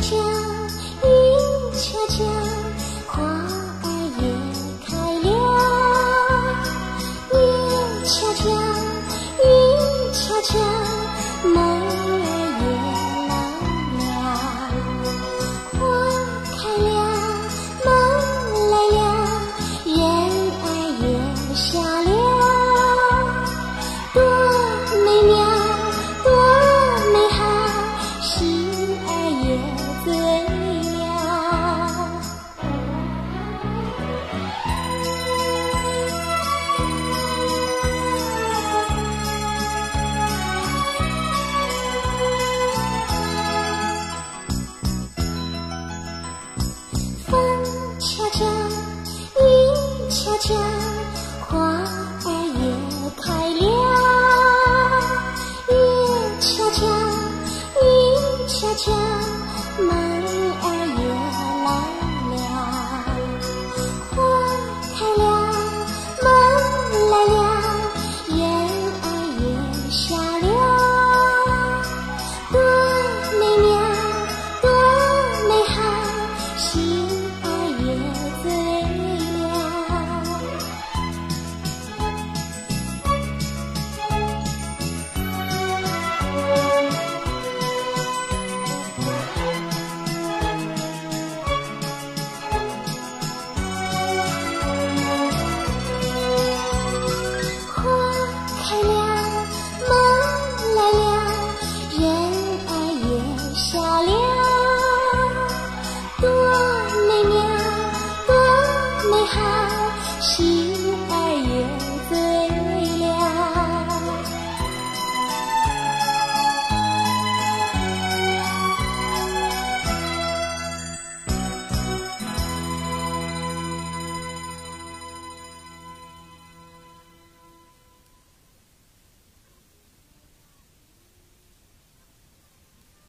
家，云悄悄。花儿也开了。月悄悄云悄悄心。